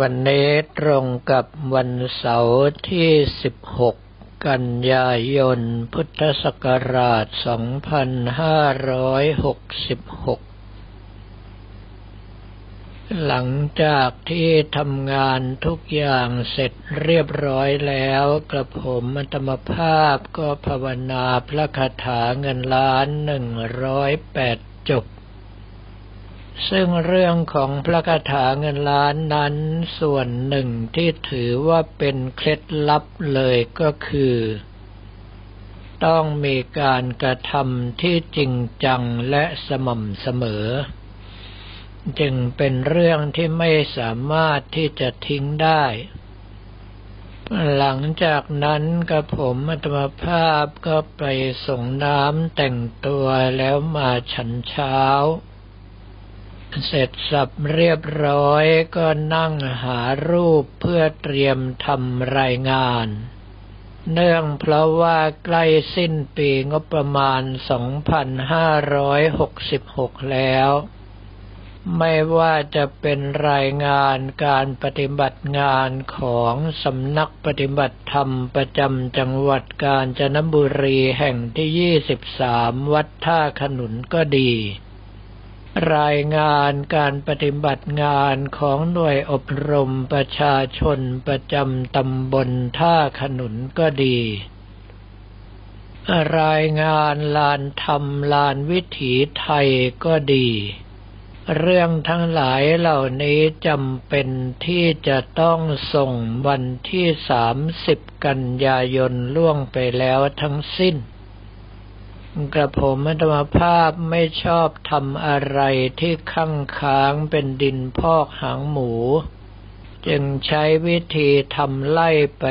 วันนี้ตรงกับวันเสาร์ที่ 16 กันยายน พุทธศักราช 2566 หลังจากที่ทำงานทุกอย่างเสร็จเรียบร้อยแล้วกระผมอัตมภาพก็ภาวนาพระคาถาเงินล้านหนึ่งร้อยแปดจบ ซึ่งเรื่องของพระคาถาเงินล้านนั้นส่วนหนึ่งที่ถือว่าเป็นเคล็ดลับเลยก็คือ ต้องมีการกระทำที่จริงจังและสม่ำเสมอ จึงเป็นเรื่องที่ไม่สามารถที่จะทิ้งได้ หลังจากนั้นกระผมอัตมภาพก็ไปส่งน้ำแต่งตัวแล้วมาฉันเช้า เสร็จสับเรียบร้อยก็นั่งหารูปเพื่อเตรียมทำรายงาน เนื่องเพราะว่าใกล้สิ้นปีงบประมาณ 2566 แล้ว ไม่ว่าจะเป็นรายงานการปฏิบัติงานของสำนักปฏิบัติธรรมประจำจังหวัดกาญจนบุรีแห่งที่ 23 วัดท่าขนุนก็ดี รายงานการปฏิบัติงานของหน่วยอบรมประชาชนประจำตำบลท่าขนุนก็ดี รายงานลานธรรมลานวิถีไทยก็ดี เรื่องทั้งหลายเหล่านี้จำเป็นที่จะต้องส่งวันที่สามสิบกันยายนล่วงไปแล้วทั้งสิ้น กระผมอัตมภาพไม่ชอบทำอะไรที่ข้างค้างเป็นดินพอกหางหมู จึงใช้วิธีทำไล่ไป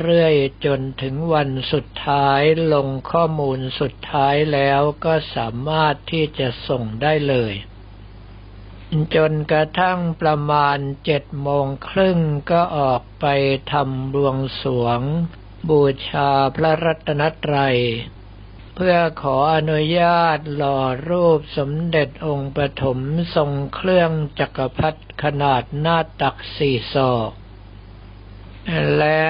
เรื่อยๆ จนถึงวันสุดท้ายลงข้อมูลสุดท้ายแล้วก็สามารถที่จะส่งได้เลย จนกระทั่งประมาณเจ็ดโมงครึ่งก็ออกไปทำบวงสรวง บูชาพระรัตนตรัย เพื่อขออนุญาตหล่อรูปสมเด็จองค์ปฐมทรงเครื่องจักรพรรดิขนาดหน้าตักสี่ศอก และ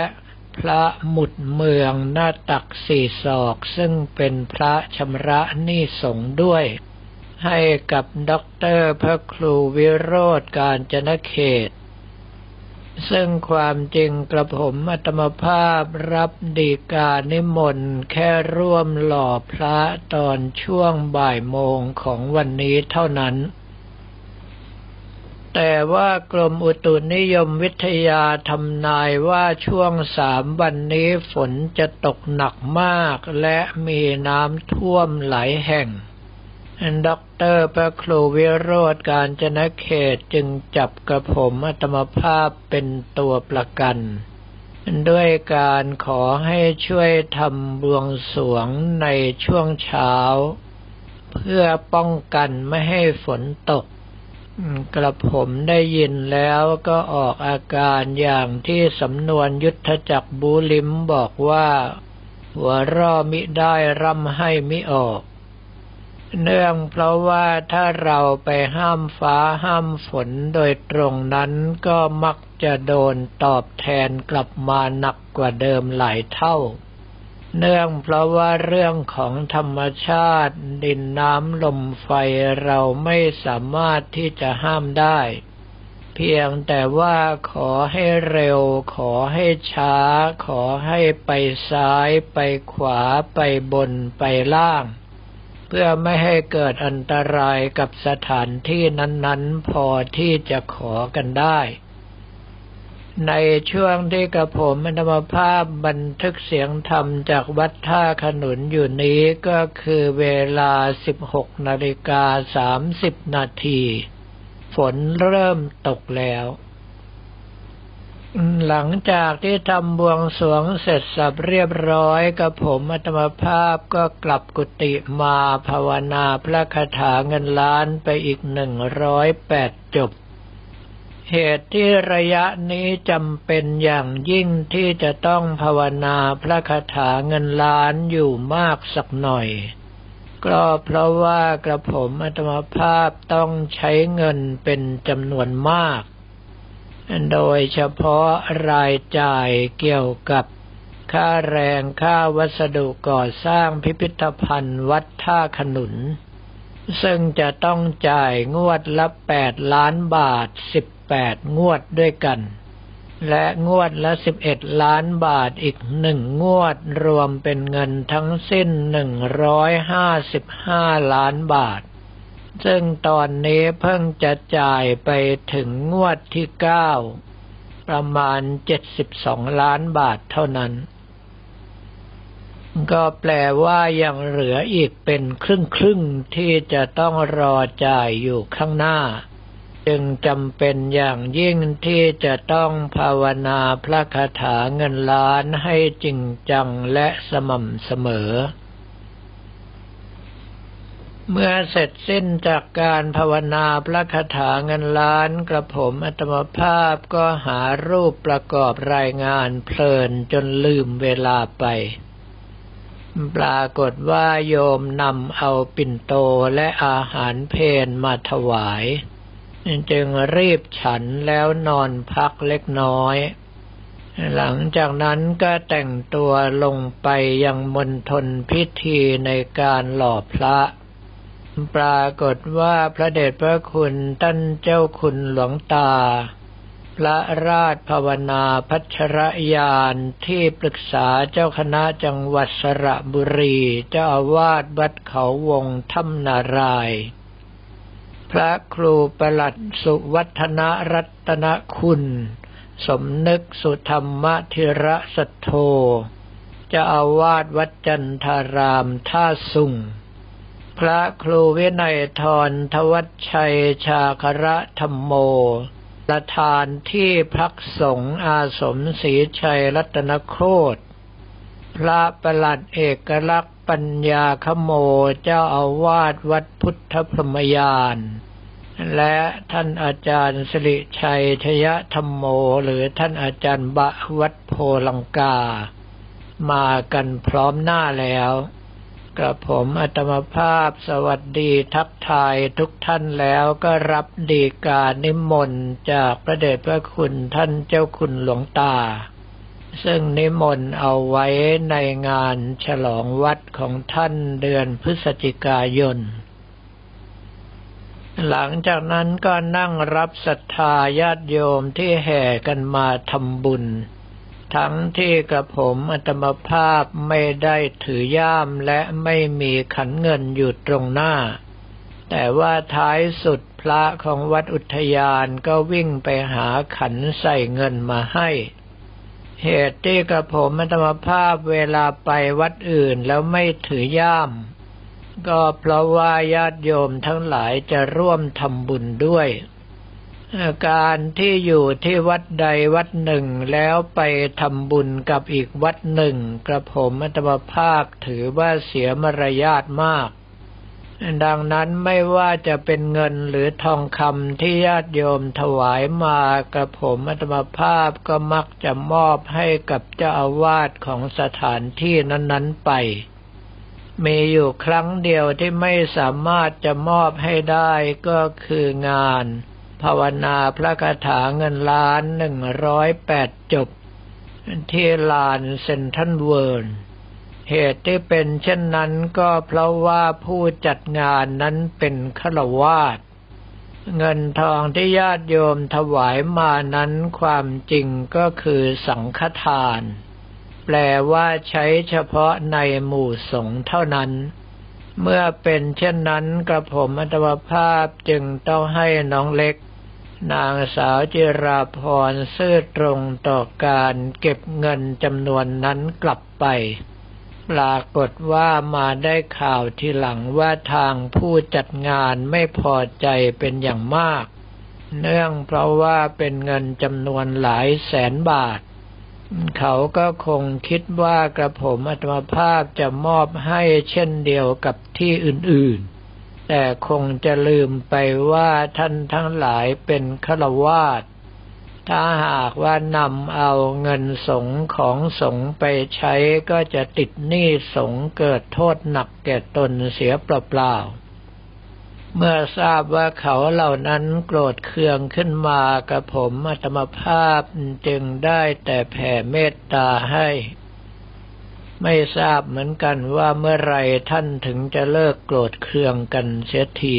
พระหมุดเมืองหน้าตักสี่ศอกซึ่งเป็นพระชำระหนี้สงฆ์ด้วย ให้กับด็อกเตอร์พระครูวิโรธการจนเขต ซึ่งความจริงกระผมอัตมภาพรับดีกานิมนต์แค่ร่วมหล่อพระตอนช่วงบ่ายโมงของวันนี้เท่านั้น แต่ว่ากรมอุตุนิยมวิทยาทำนายว่าช่วงสามวันนี้ฝนจะตกหนักมากและมีน้ำท่วมหลายแห่ง ด็อกเตอร์พระครูวิโรจน์กาญจนเขตจึงจับกระผมอาตมภาพเป็นตัวประกัน ด้วยการขอให้ช่วยทำบวงสรวงในช่วงเช้า เพื่อป้องกันไม่ให้ฝนตก กระผมได้ยินแล้วก็ออกอาการอย่างที่สำนวนยุทธจักรบู๊ลิ้มบอกว่า หัวร่อมิได้ร่ำให้มิออก เนื่องเพราะว่าถ้าเราไปห้ามฟ้าห้ามฝนโดยตรงนั้นก็มักจะโดนตอบแทนกลับมาหนักกว่าเดิมหลายเท่า เนื่องเพราะว่าเรื่องของธรรมชาติ ดินน้ำลมไฟเราไม่สามารถที่จะห้ามได้ เพียงแต่ว่าขอให้เร็ว ขอให้ช้า ขอให้ไปซ้าย ไปขวาไปบนไปล่าง เพื่อไม่ให้เกิดอันตรายกับสถานที่นั้น ๆ พอที่จะขอกันได้ ในช่วงที่กระผมมรรมภาพบันทึกเสียงธรรมจากวัดท่าขนุนอยู่นี้ก็คือเวลา 16นาฬิกา30นาที ฝนเริ่มตกแล้ว หลังจากที่ทำบวงสวงเสร็จสับเรียบร้อยกับผมอัตมภาพก็กลับกุฏิมาภาวนาพระคาถาเงินล้านไปอีกหนึ่งร้อยแปดจบ เหตุที่ระยะนี้จำเป็นอย่างยิ่งที่จะต้องภาวนาพระคาถาเงินล้านอยู่มากสักหน่อยก็เพราะว่ากระผมอัตมภาพต้องใช้เงินเป็นจำนวนมาก โดยเฉพาะรายจ่ายเกี่ยวกับค่าแรงค่าวัสดุก่อสร้างพิพิธภัณฑ์วัดท่าขนุน ซึ่งจะต้องจ่ายงวดละ 8 ล้านบาท 18 งวดด้วยกัน และงวดละ 11 ล้านบาทอีกหนึ่งงวดรวมเป็นเงินทั้งสิ้น 155 ล้านบาท ซึ่งตอนนี้เพิ่งจะจ่ายไปถึงงวดที่9ประมาณ72ล้านบาทเท่านั้น ก็แปลว่ายังเหลืออีกเป็นครึ่งครึ่งที่จะต้องรอจ่ายอยู่ข้างหน้า จึงจำเป็นอย่างยิ่งที่จะต้องภาวนาพระคาถาเงินล้านให้จริงจังและสม่ำเสมอ เมื่อเสร็จสิ้นจากการภาวนาพระคาถาเงินล้านกระผมอัตมภาพก็หารูปประกอบรายงานเพลินจนลืมเวลาไป ปรากฏว่าโยมนำเอาปิ่นโตและอาหารเพนมาถวาย จึงรีบฉันแล้วนอนพักเล็กน้อย หลังจากนั้นก็แต่งตัวลงไปยังมณฑลพิธีในการหล่อพระ ปรากฏว่าพระเดชพระคุณท่านเจ้าคุณหลวงตา พระราชภาวนาพัชรยานที่ปรึกษาเจ้าคณะจังหวัดสระบุรี เจ้าอาวาสวัดเขาวงถ้ำนาราย พระครูประหลัดสุวัฒนรัตนคุณ สมนึกสุธรรมธิระสัทโธเจ้าอาวาสวัดจันทารามท่าสุ่ง พระครูวินัยทรทวัชชัยชาคระธรรมโม ประธานที่พักสงฆ์อาสมศรีชัยรัตนโคตพระประหลัดเอกลักษณ์ปัญญาขโมเจ้าอาวาสวัดพุทธพรมยาน และท่านอาจารย์สิริชัยชยธรรมโมหรือท่านอาจารย์บะวัดโพลังกา มากันพร้อมหน้าแล้ว กระผมอัตมภาพสวัสดีทักทายทุกท่านแล้วก็รับดีกานิมนต์จากพระเดชพระคุณท่านเจ้าคุณหลวงตา ซึ่งนิมนต์เอาไว้ในงานฉลองวัดของท่านเดือนพฤศจิกายน หลังจากนั้นก็นั่งรับศรัทธาญาติโยมที่แห่กันมาทำบุญ ทั้งที่กระผมอัตมภาพไม่ได้ถือย่ามและไม่มีขันเงินอยู่ตรงหน้า แต่ว่าท้ายสุดพระของวัดอุทยานก็วิ่งไปหาขันใส่เงินมาให้ เหตุที่กระผมอัตมภาพเวลาไปวัดอื่นแล้วไม่ถือย่าม ก็เพราะว่าญาติโยมทั้งหลายจะร่วมทำบุญด้วย การที่อยู่ที่วัดใดวัดหนึ่งแล้วไปทำบุญกับอีกวัดหนึ่ง กระผมอัตมภาพถือว่าเสียมารยาทมาก ดังนั้นไม่ว่าจะเป็นเงินหรือทองคำที่ญาติโยมถวายมากระผมอัตมภาพก็มักจะมอบให้กับเจ้าอาวาสของสถานที่นั้น ๆไปมีอยู่ครั้งเดียวที่ไม่สามารถจะมอบให้ได้ก็คืองาน ภาวนาพระคาถาเงินล้านหนึ่งร้อยแปดจบ ที่ลานเซนทันเวิร์นเหตุที่เป็นเช่นนั้นก็เพราะว่าผู้จัดงานนั้นเป็นฆราวาสเงินทองที่ญาติโยมถวายมานั้นความจริงก็คือสังฆทาน แปลว่าใช้เฉพาะในหมู่สงฆ์เท่านั้น เมื่อเป็นเช่นนั้นกระผมอัตมภาพจึงต้องให้น้องเล็ก นางสาวจิราพรซื่อตรงต่อการเก็บเงินจำนวนนั้นกลับไป ปรากฏว่ามาได้ข่าวทีหลังว่าทางผู้จัดงานไม่พอใจเป็นอย่างมาก เนื่องเพราะว่าเป็นเงินจำนวนหลายแสนบาท เขาก็คงคิดว่ากระผมอัตมภาพจะมอบให้เช่นเดียวกับที่อื่นๆ แต่คงจะลืมไปว่าท่านทั้งหลายเป็นฆราวาสถ้าหากว่านำเอาเงินสงของสงไปใช้ก็จะติดหนี้สงเกิดโทษหนักแก่ตนเสียเปล่าๆ เมื่อทราบว่าเขาเหล่านั้นโกรธเคืองขึ้นมากับผมอัตมภาพจึงได้แต่แผ่เมตตาให้ ไม่ทราบเหมือนกันว่าเมื่อไรท่านถึงจะเลิกโกรธเคืองกันเสียที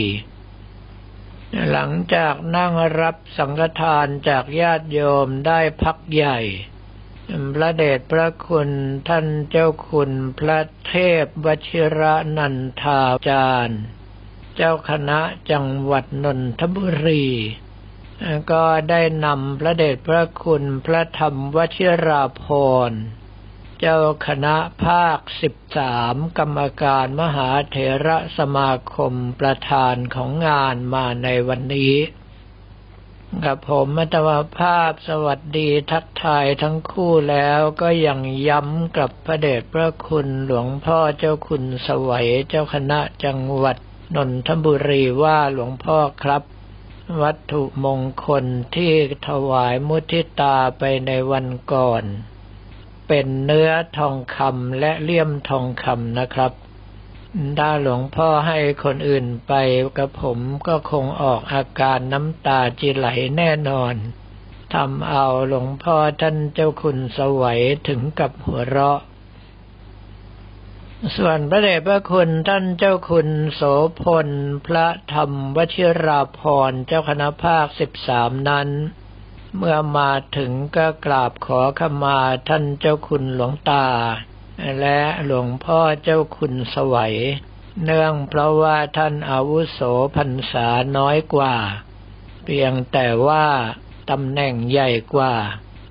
หลังจากนั่งรับสังฆทานจากญาติโยมได้พักใหญ่พระเดชพระคุณท่านเจ้าคุณพระเทพวชิระนันทาจารย์ เจ้าคณะจังหวัดนนทบุรี ก็ได้นำพระเดชพระคุณพระธรรมวชิราภรณ์ เจ้าคณะภาคสิบสามกรรมการมหาเถระสมาคมประธานของงานมาในวันนี้ กับผมมัตวภาพสวัสดีทักทายทั้งคู่แล้วก็ยังย้ำกับพระเดชพระคุณหลวงพ่อเจ้าคุณสวัยเจ้าคณะจังหวัดนนทบุรีว่าหลวงพ่อครับวัตถุมงคลที่ถวายมุทิตาไปในวันก่อน เป็นเนื้อทองคำและเลี่ยมทองคำนะครับถ้าหลวงพ่อให้คนอื่นไปกับผมก็คงออกอาการน้ำตาจีไหลแน่นอนทำเอาหลวงพ่อท่านเจ้าคุณสวัยถึงกับหัวเราะ ส่วนพระเดชพระคุณท่านเจ้าคุณโสพล พระธรรมวชิราพรเจ้าคณะภาคสิบสามนั้น เมื่อมาถึงก็กราบขอขมาท่านเจ้าคุณหลวงตา และหลวงพ่อเจ้าคุณสวัย เนื่องเพราะว่าท่านอาวุโสพรรษาน้อยกว่า เพียงแต่ว่าตำแหน่งใหญ่กว่า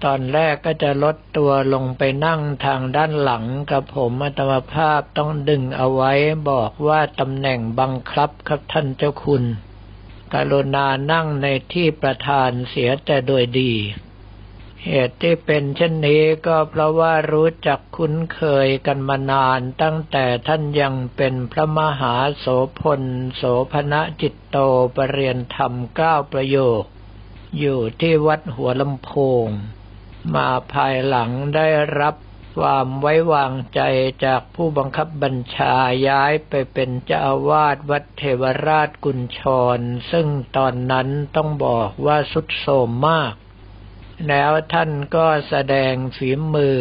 ตอนแรกก็จะลดตัวลงไปนั่งทางด้านหลังกับผมอัตมภาพต้องดึงเอาไว้บอกว่าตำแหน่งบังคับครับท่านเจ้าคุณ กรุณานั่งในที่ประธานเสียแต่โดยดี เหตุที่เป็นเช่นนี้ก็เพราะว่ารู้จักคุ้นเคยกันมานานตั้งแต่ท่านยังเป็นพระมหาโสพลโสพณจิตโตปรเรียนธรรมเก้าประโยค อยู่ที่วัดหัวลำโพง มาภายหลังได้รับ ความไว้วางใจจากผู้บังคับบัญชาย้ายไปเป็นเจ้าอาวาสวัดเทวราชกุญชร ซึ่งตอนนั้นต้องบอกว่าสุดโทมมาก แล้วท่านก็แสดงฝีมือ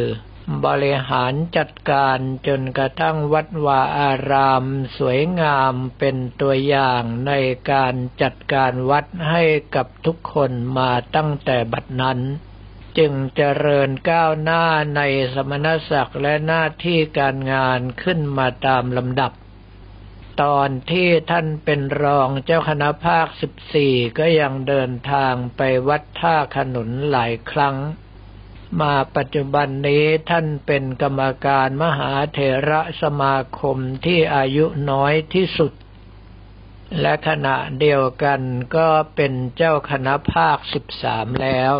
บริหารจัดการจนกระทั่งวัดวาอาราม สวยงามเป็นตัวอย่างในการจัดการวัดให้กับทุกคนมาตั้งแต่บัดนั้น จึงเจริญก้าวหน้าในสมณศักดิ์และหน้าที่การงานขึ้นมาตามลำดับ ตอนที่ท่านเป็นรองเจ้าคณะภาคสิบสี่ก็ยังเดินทางไปวัดท่าขนุนหลายครั้ง มาปัจจุบันนี้ท่านเป็นกรรมการมหาเถระสมาคมที่อายุน้อยที่สุดและขณะเดียวกันก็เป็นเจ้าคณะภาคสิบสามแล้ว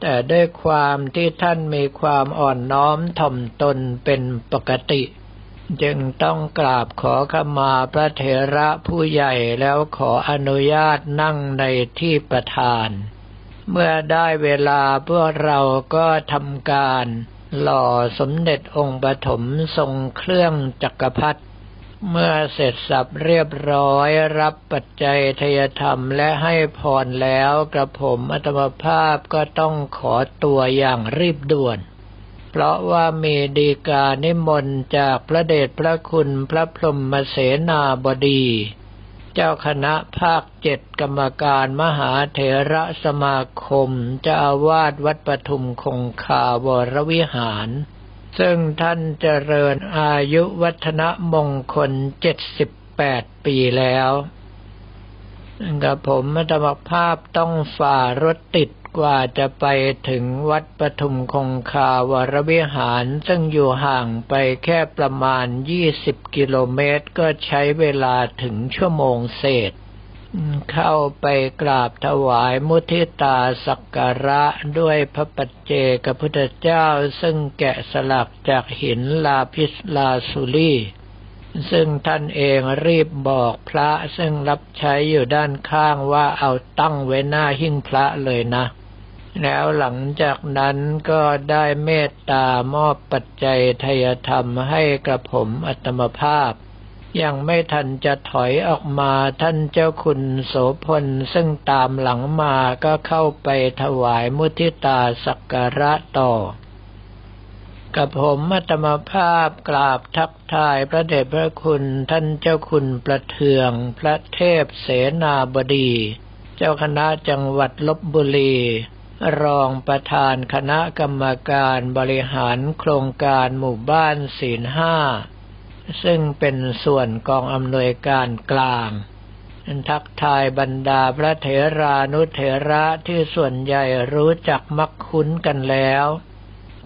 แต่ด้วยความที่ท่านมีความอ่อนน้อมถ่อมตนเป็นปกติ จึงต้องกราบขอขมาพระเถระผู้ใหญ่แล้วขออนุญาตนั่งในที่ประธาน เมื่อได้เวลาพวกเราก็ทำการ หล่อสมเด็จองค์ปฐมทรงเครื่องจักรพรรดิ เมื่อเสร็จสับเรียบร้อยรับปัจจัยทยธรรมและให้พรแล้วกระผมอัตมภาพก็ต้องขอตัวอย่างรีบด่วน เพราะว่ามีดีกานิมนต์จากพระเดชพระคุณพระพรหมเสนาบดี เจ้าคณะภาคเจ็ดกรรมการมหาเถระสมาคมเจ้าอาวาสวัดปทุมคงคาวรวิหาร ซึ่งท่านเจริญอายุวัฒนมงคลเจ็ดสิบแปดปีแล้วกับผมมัตมภาพต้องฝ่ารถติดกว่าจะไปถึงวัดปทุมคงคาวรวิหาร ซึ่งอยู่ห่างไปแค่ประมาณยี่สิบกิโลเมตร ก็ใช้เวลาถึงชั่วโมงเศษ เข้าไปกราบถวายมุทิตาสักการะด้วยพระปัจเจกพุทธเจ้าซึ่งแกะสลักจากหินลาพิสลาสุลีซึ่งท่านเองรีบบอกพระซึ่งรับใช้อยู่ด้านข้างว่าเอาตั้งไว้หน้าหิ้งพระเลยนะ แล้วหลังจากนั้นก็ได้เมตตามอบปัจจัยทยธรรมให้กระผมอัตมภาพ ยังไม่ทันจะถอยออกมาท่านเจ้าคุณโสพลซึ่งตามหลังมาก็เข้าไปถวายมุทิตาสักการะต่อ กับผมมัตมภาพกราบทักทายพระเดชพระคุณท่านเจ้าคุณประเทือง พระเทพเสนาบดี เจ้าคณะจังหวัดลบบุรี รองประธานคณะกรรมการบริหารโครงการหมู่บ้านศีลห้า ซึ่งเป็นส่วนกองอำนวยการกลางทักทายบรรดาพระเถรานุเถระที่ส่วนใหญ่รู้จักมักคุ้นกันแล้ว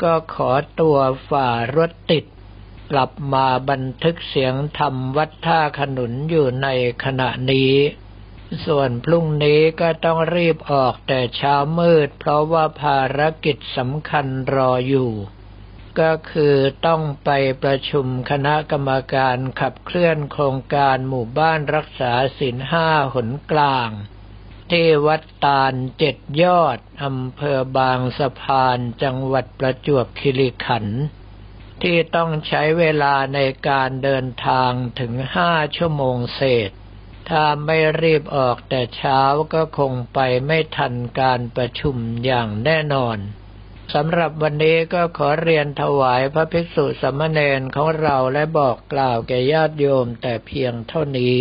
ก็ขอตัวฝ่ารถติด กลับมาบันทึกเสียงธรรมวัดท่าขนุนอยู่ในขณะนี้ ส่วนพรุ่งนี้ก็ต้องรีบออกแต่เช้ามืดเพราะว่าภารกิจสำคัญรออยู่ ก็คือต้องไปประชุมคณะกรรมการขับเคลื่อนโครงการหมู่บ้านรักษาศีลห้าหนกลาง ที่วัดตาลเจ็ดยอดอำเภอบางสะพานจังหวัดประจวบคีรีขันธ์ที่ต้องใช้เวลาในการเดินทางถึงห้าชั่วโมงเศษ ถ้าไม่รีบออกแต่เช้าก็คงไปไม่ทันการประชุมอย่างแน่นอน สำหรับวันนี้ก็ขอเรียนถวายพระภิกษุสมณเณรของเราและบอกกล่าวแก่ญาติโยมแต่เพียงเท่านี้